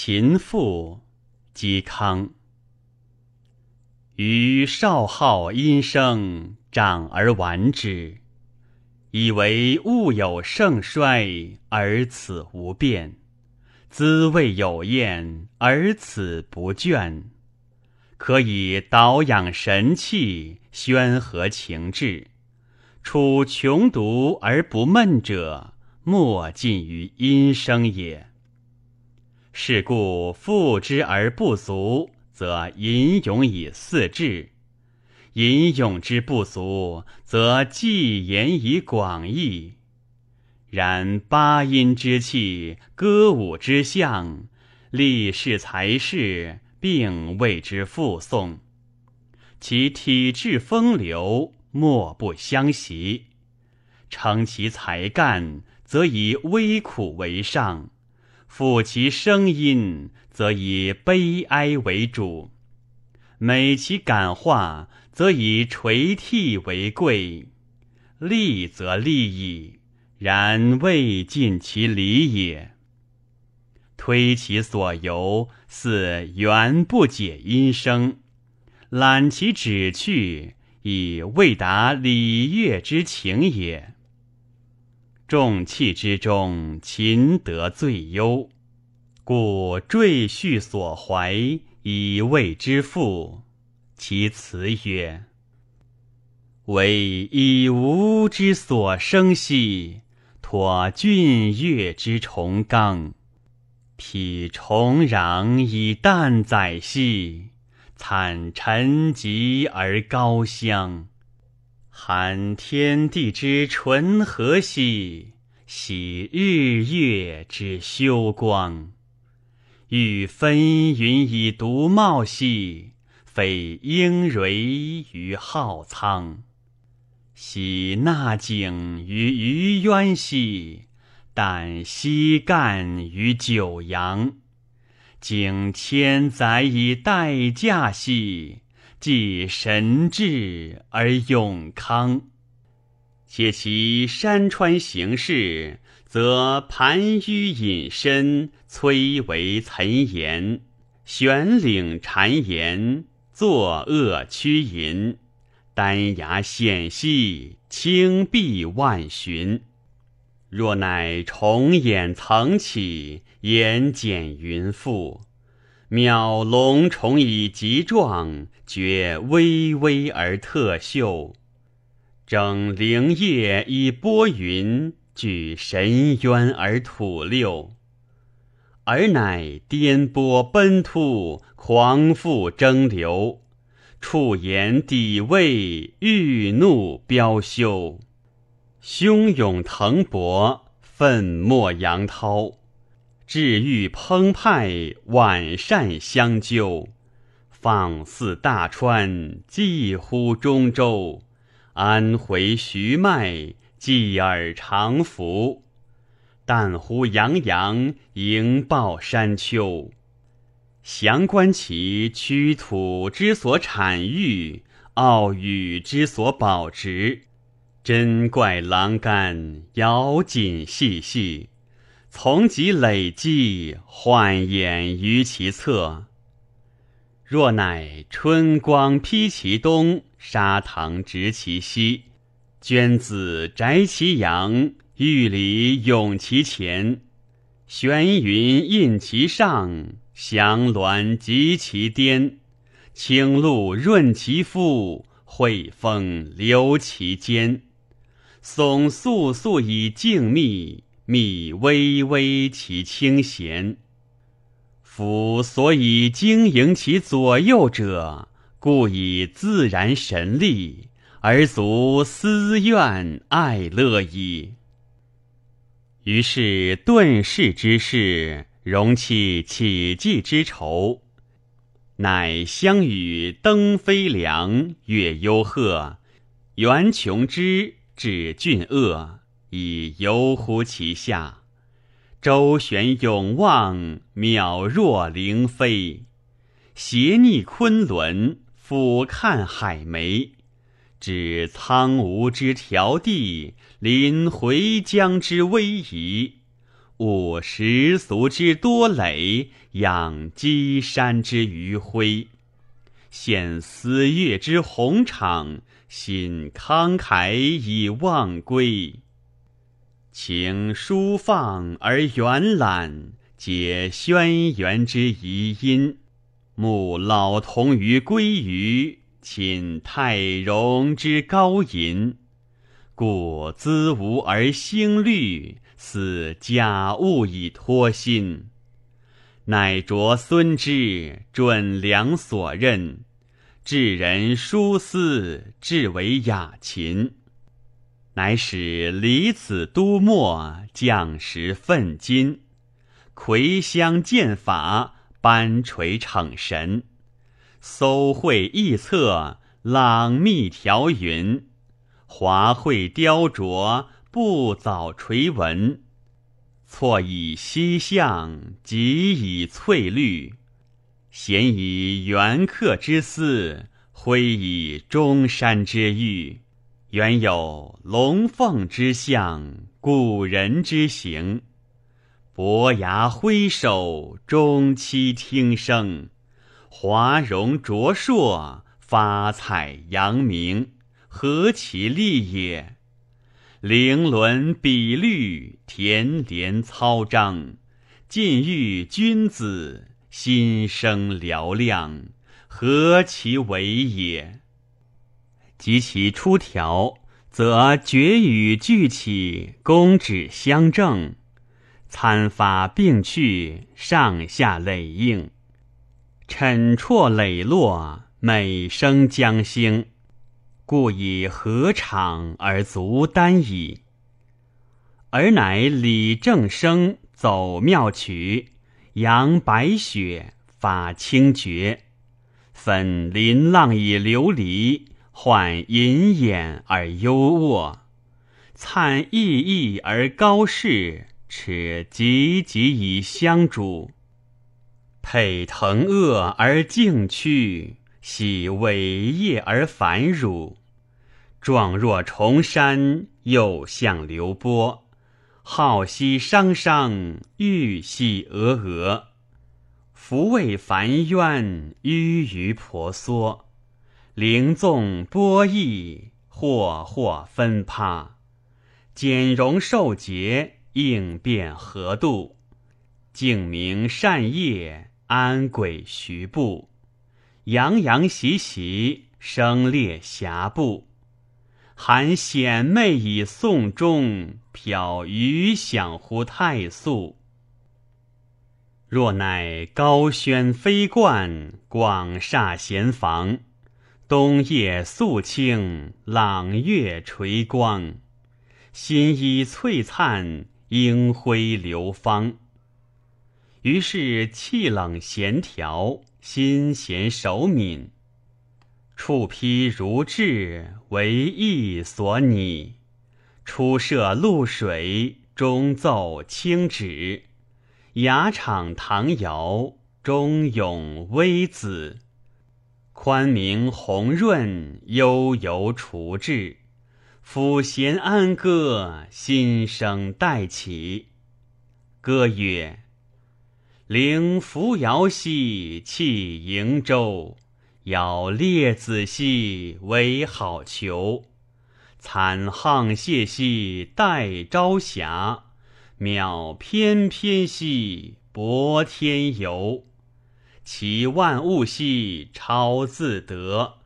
秦父嵇康。余少好音声，长而玩之，以为物有盛衰，而此无变；滋味有厌，而此不倦。可以导养神气，宣和情志。处穷独而不闷者，莫近于音声也。是故复之而不足，则吟咏以四志；吟咏之不足，则寄言以广义。然八音之气，歌舞之象，历世才士，并为之附送。其体质风流，莫不相袭。称其才干，则以微苦为上。抚其声音，则以悲哀为主；美其感化，则以垂涕为贵。利则利矣，然未尽其理也。推其所由，似原不解音声；揽其旨趣，以未达礼乐之情也。众器之中，秦德最优，故赘婿所怀，以谓之赋。其辞曰：“惟以吾之所生兮，托峻岳之崇刚；披重壤以淡载兮，惨沉寂而高香。”含天地之纯和兮，喜日月之修光。欲分云以独茂兮，非应蕊于浩苍。喜纳景于鱼渊兮，但西干于九阳。景千载以待驾兮。既神志而永康，且其山川形势，则盘纡隐深，崔嵬岑岩，悬岭巉岩，作恶曲淫，丹崖险隙，青碧万寻。若乃重眼层起，眼翦云覆。渺龙虫以极壮，绝巍巍而特秀；整灵叶以拨云，举神渊而吐六。尔乃颠簸奔突，狂复争流，触言抵位，欲怒飙休，汹涌腾勃，奋墨扬涛。志欲澎湃，晚善相纠，放似大川，济乎中州；安回徐迈，继尔长服，但乎洋洋，盈抱山丘。详观其曲土之所产育，奥宇之所保植，珍怪琅玕，咬锦细细。从及累积，幻演于其侧。若乃春光披其东，沙塘植其西，娟子宅其阳，玉里涌其前，玄云印其上，祥峦及其巅，清露润其肤，惠风流其肩，松肃肃以静谧。密微微其清闲，夫所以经营其左右者，故以自然神力，而足思怨爱乐矣。于是遁世之事，容弃起计之愁，乃相与登飞梁，越幽壑，元琼之，止峻恶。以游乎其下，周旋永望，渺若灵飞；斜睨昆仑，俯瞰海湄，指苍梧之迢递，临回江之逶迤，务世俗之多累，养积山之余晖。现思月之宏场，心慷慨以忘归。情疏放而远览，解轩辕之遗音。慕老童于归于，亲太容之高吟。故兹无而兴虑，似假物以托心。乃着孙之准良所任，至人殊思，至为雅琴。乃使离子都墨，将士奋金，魁香剑法，班垂逞神，搜绘异策，朗密条云。华会雕琢，不早垂纹；错以西向，即以翠绿。闲以元客之思，挥以中山之玉。原有龙凤之象，古人之形。伯牙挥手，钟期听声，华容卓硕，发彩扬名。何其利也！凌伦比律，田连操章，尽欲君子，心生嘹亮，何其伟也！及其出条，则绝与俱起，公指相正，参发并去，上下累应，沉绰磊落，美声将兴。故以何场而足单矣。而乃李正生走妙曲，扬白雪，发清绝，粉林浪以流离，换银眼而幽卧，灿熠熠而高士，持汲汲以相主，佩腾鄂而静屈。喜伟业而繁辱，壮若重山，又向流波；浩兮汤汤，郁兮峨峨。弗谓繁渊，迂迂婆娑；灵纵波逸，霍霍分趴。简容受节，应变何度；静明善业，安轨徐步。洋洋习习，声列霞步；含显媚以颂中，飘余响乎太素。若乃高轩飞冠，广厦闲房，冬夜肃清，朗月垂光，新衣璀璨，英辉流芳。于是气冷闲调。心弦手敏，触披如炙，为意所拟；初涉露水，终奏清止；雅场唐尧，终咏微子。宽明宏润，悠游除滞；抚弦安歌，心声待起。歌曰。灵扶摇兮弃瀛洲，摇列子兮为好逑。惨沆瀣兮待朝霞，渺翩翩兮博天游。其万物兮超自得，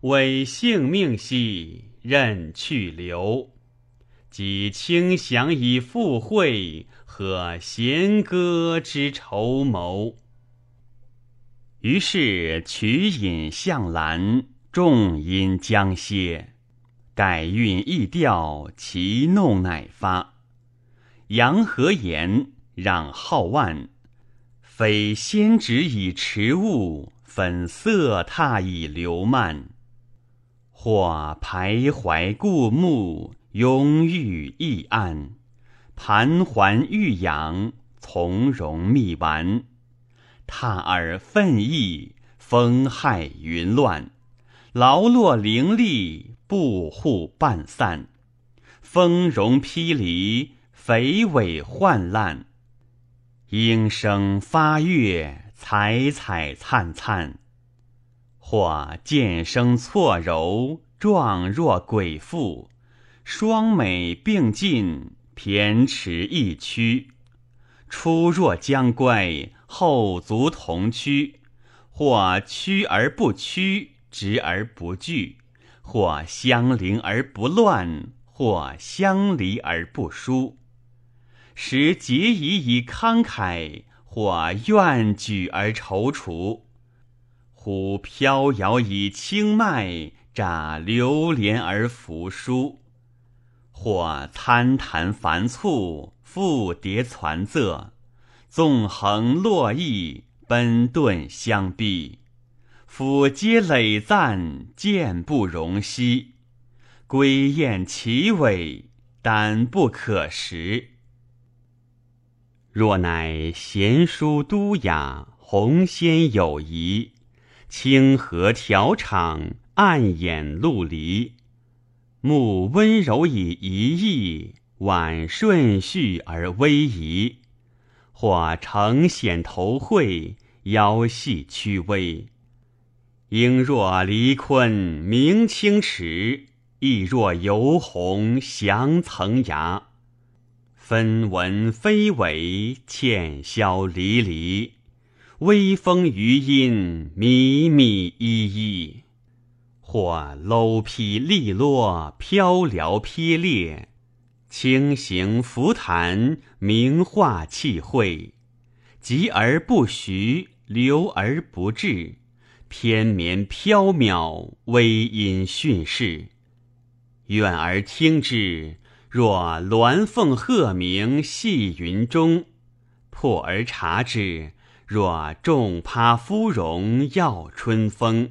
委性命兮任去留。及清祥以赴会。和弦歌之筹谋，于是曲引向兰，众音将歇，改韵易调，其弄乃发。杨和言让皓腕，非先执以持物，粉色踏以流漫。或徘徊故木，拥郁易暗。盘桓欲养，从容密玩；踏而奋意，风害云乱。劳落凌厉，布户半散。丰容披离，肥尾患烂。莺声发月，彩彩灿灿；或剑声错柔，状若鬼妇，双美并进，偏持一曲。出若将乖，后足同趋；或屈而不屈，直而不惧；或相邻而不乱，或相离而不疏。时节仪以慷慨，或愿举而踌躇；忽飘摇以轻迈，乍流连而浮疏；或参谈繁促，复叠攒仄，纵横络绎，奔顿相逼；俯皆累赞，见不容息；归雁其尾，胆不可食。若乃贤淑都雅，红鲜有仪，清和调场，暗掩陆离，目温柔以一意，婉顺序而威仪；或承显头慧，腰细屈微，应若离坤明清池，亦若游鸿翔层崖。分文飞尾，纤绡离离；微风余音，靡靡依依。或搂披利落，飘寥披裂；轻行拂弹，名画气会。急而不徐，流而不滞，翩绵缥缈，微音迅逝。远而听之。若鸾凤鹤鸣细云中，破而察之；若众葩芙蓉耀春风，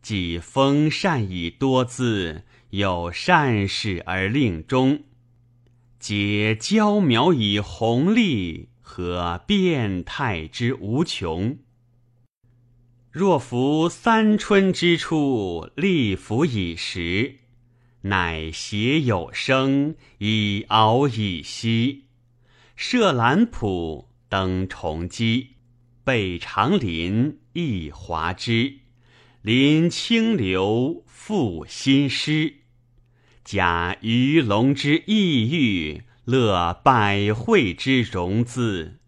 既风善以多姿，有善始而令终，皆娇苗以红丽，和变态之无穷。若夫三春之初，立服以时。乃携有声，以敖以息；设兰圃，登重基，备长林，一华枝。临清流，赋新诗。假鱼龙之异域，乐百卉之融资。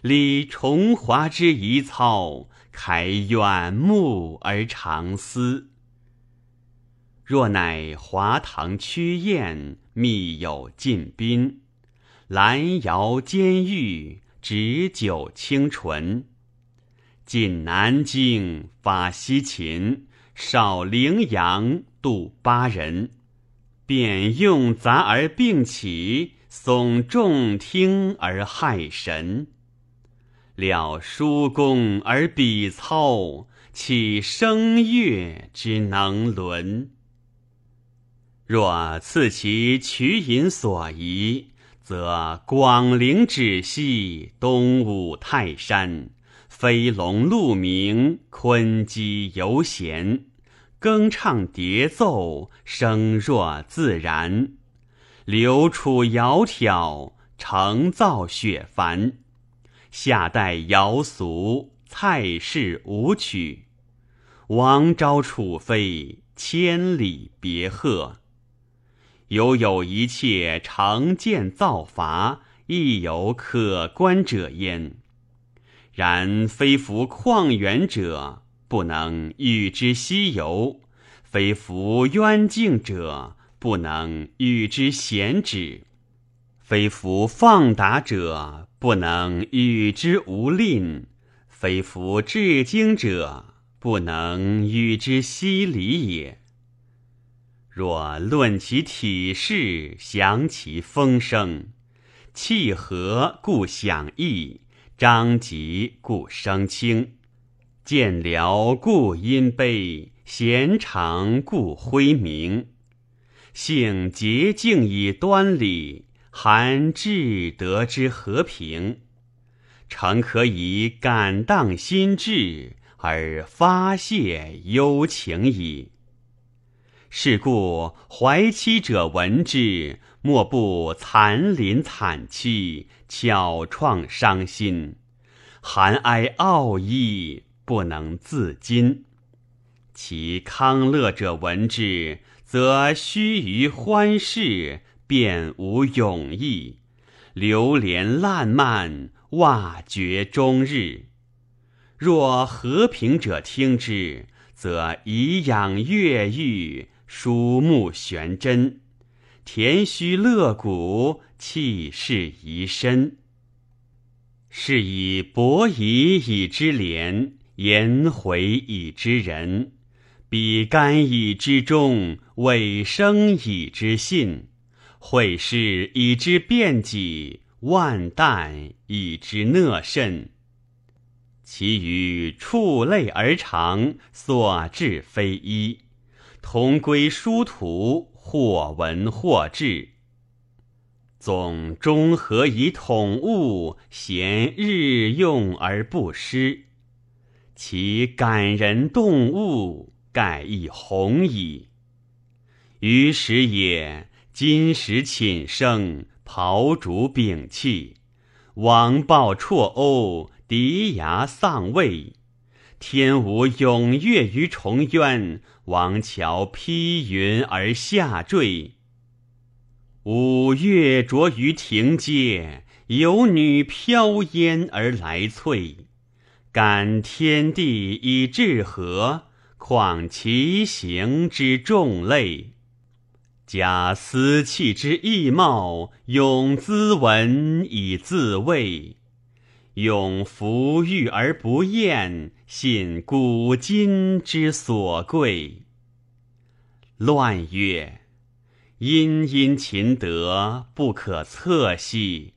理重华之遗操，开远目而长思。若乃华堂曲宴，密友近宾，兰瑶兼玉，执酒清醇。进南京，发西秦，少陵阳，度巴人。便用杂而并起，耸众听而骇神。了书公而笔操，岂声乐之能伦？若赐其取饮所宜，则广陵止息，东武泰山，飞龙鹿鸣，鲲鸡游闲，更唱叠奏，声若自然，流楚窈窕，成造雪帆，下代瑶俗，蔡氏舞曲，王昭楚妃，千里别鹤。犹有一切常见造伐，亦有可观者焉。然非夫旷远者，不能与之西游；非夫渊静者，不能与之闲止；非夫放达者，不能与之无吝；非夫至精者，不能与之西离也。若论其体势，详其风声，气和故响溢，张急故声清，见辽故音悲，弦长故辉明。性洁净以端礼，含至德之和平，诚可以感荡心志，而发泄幽情矣。是故怀妻者闻之，莫不残临惨凄，巧创伤心，含哀傲意，不能自禁。其康乐者闻之，则须臾欢事，便无永意，流连烂漫，袜绝终日。若和平者听之，则颐养悦狱，书目悬针，田虚乐鼓，气势宜深。是以伯夷以之廉，颜回以之仁，比干以之忠，尾生以之信，惠氏以之辩己，万旦以之讷慎。其余触类而长，所至非一，同归殊途，或文或志。总中何以统物，贤日用而不失。其感人动物，盖亦宏矣。于时也，金石寝生，庖烛摒弃，王豹绰鸥。敌牙丧位，天无踊跃于重渊；王乔披云而下坠。五月着于庭阶，有女飘烟而来翠。感天地以至和，况其行之众类。假思气之异貌，咏兹文以自慰。永弗欲而不厌，信古今之所贵。乱曰：殷殷勤德，不可测兮；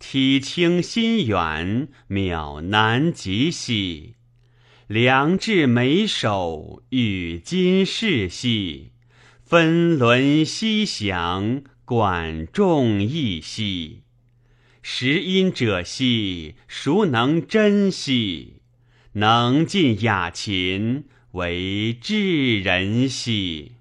体轻心远，渺难及兮。良治美守，与今世兮；分伦兮祥，管仲义兮。识音者兮，孰能真兮？能尽雅琴，为智人兮。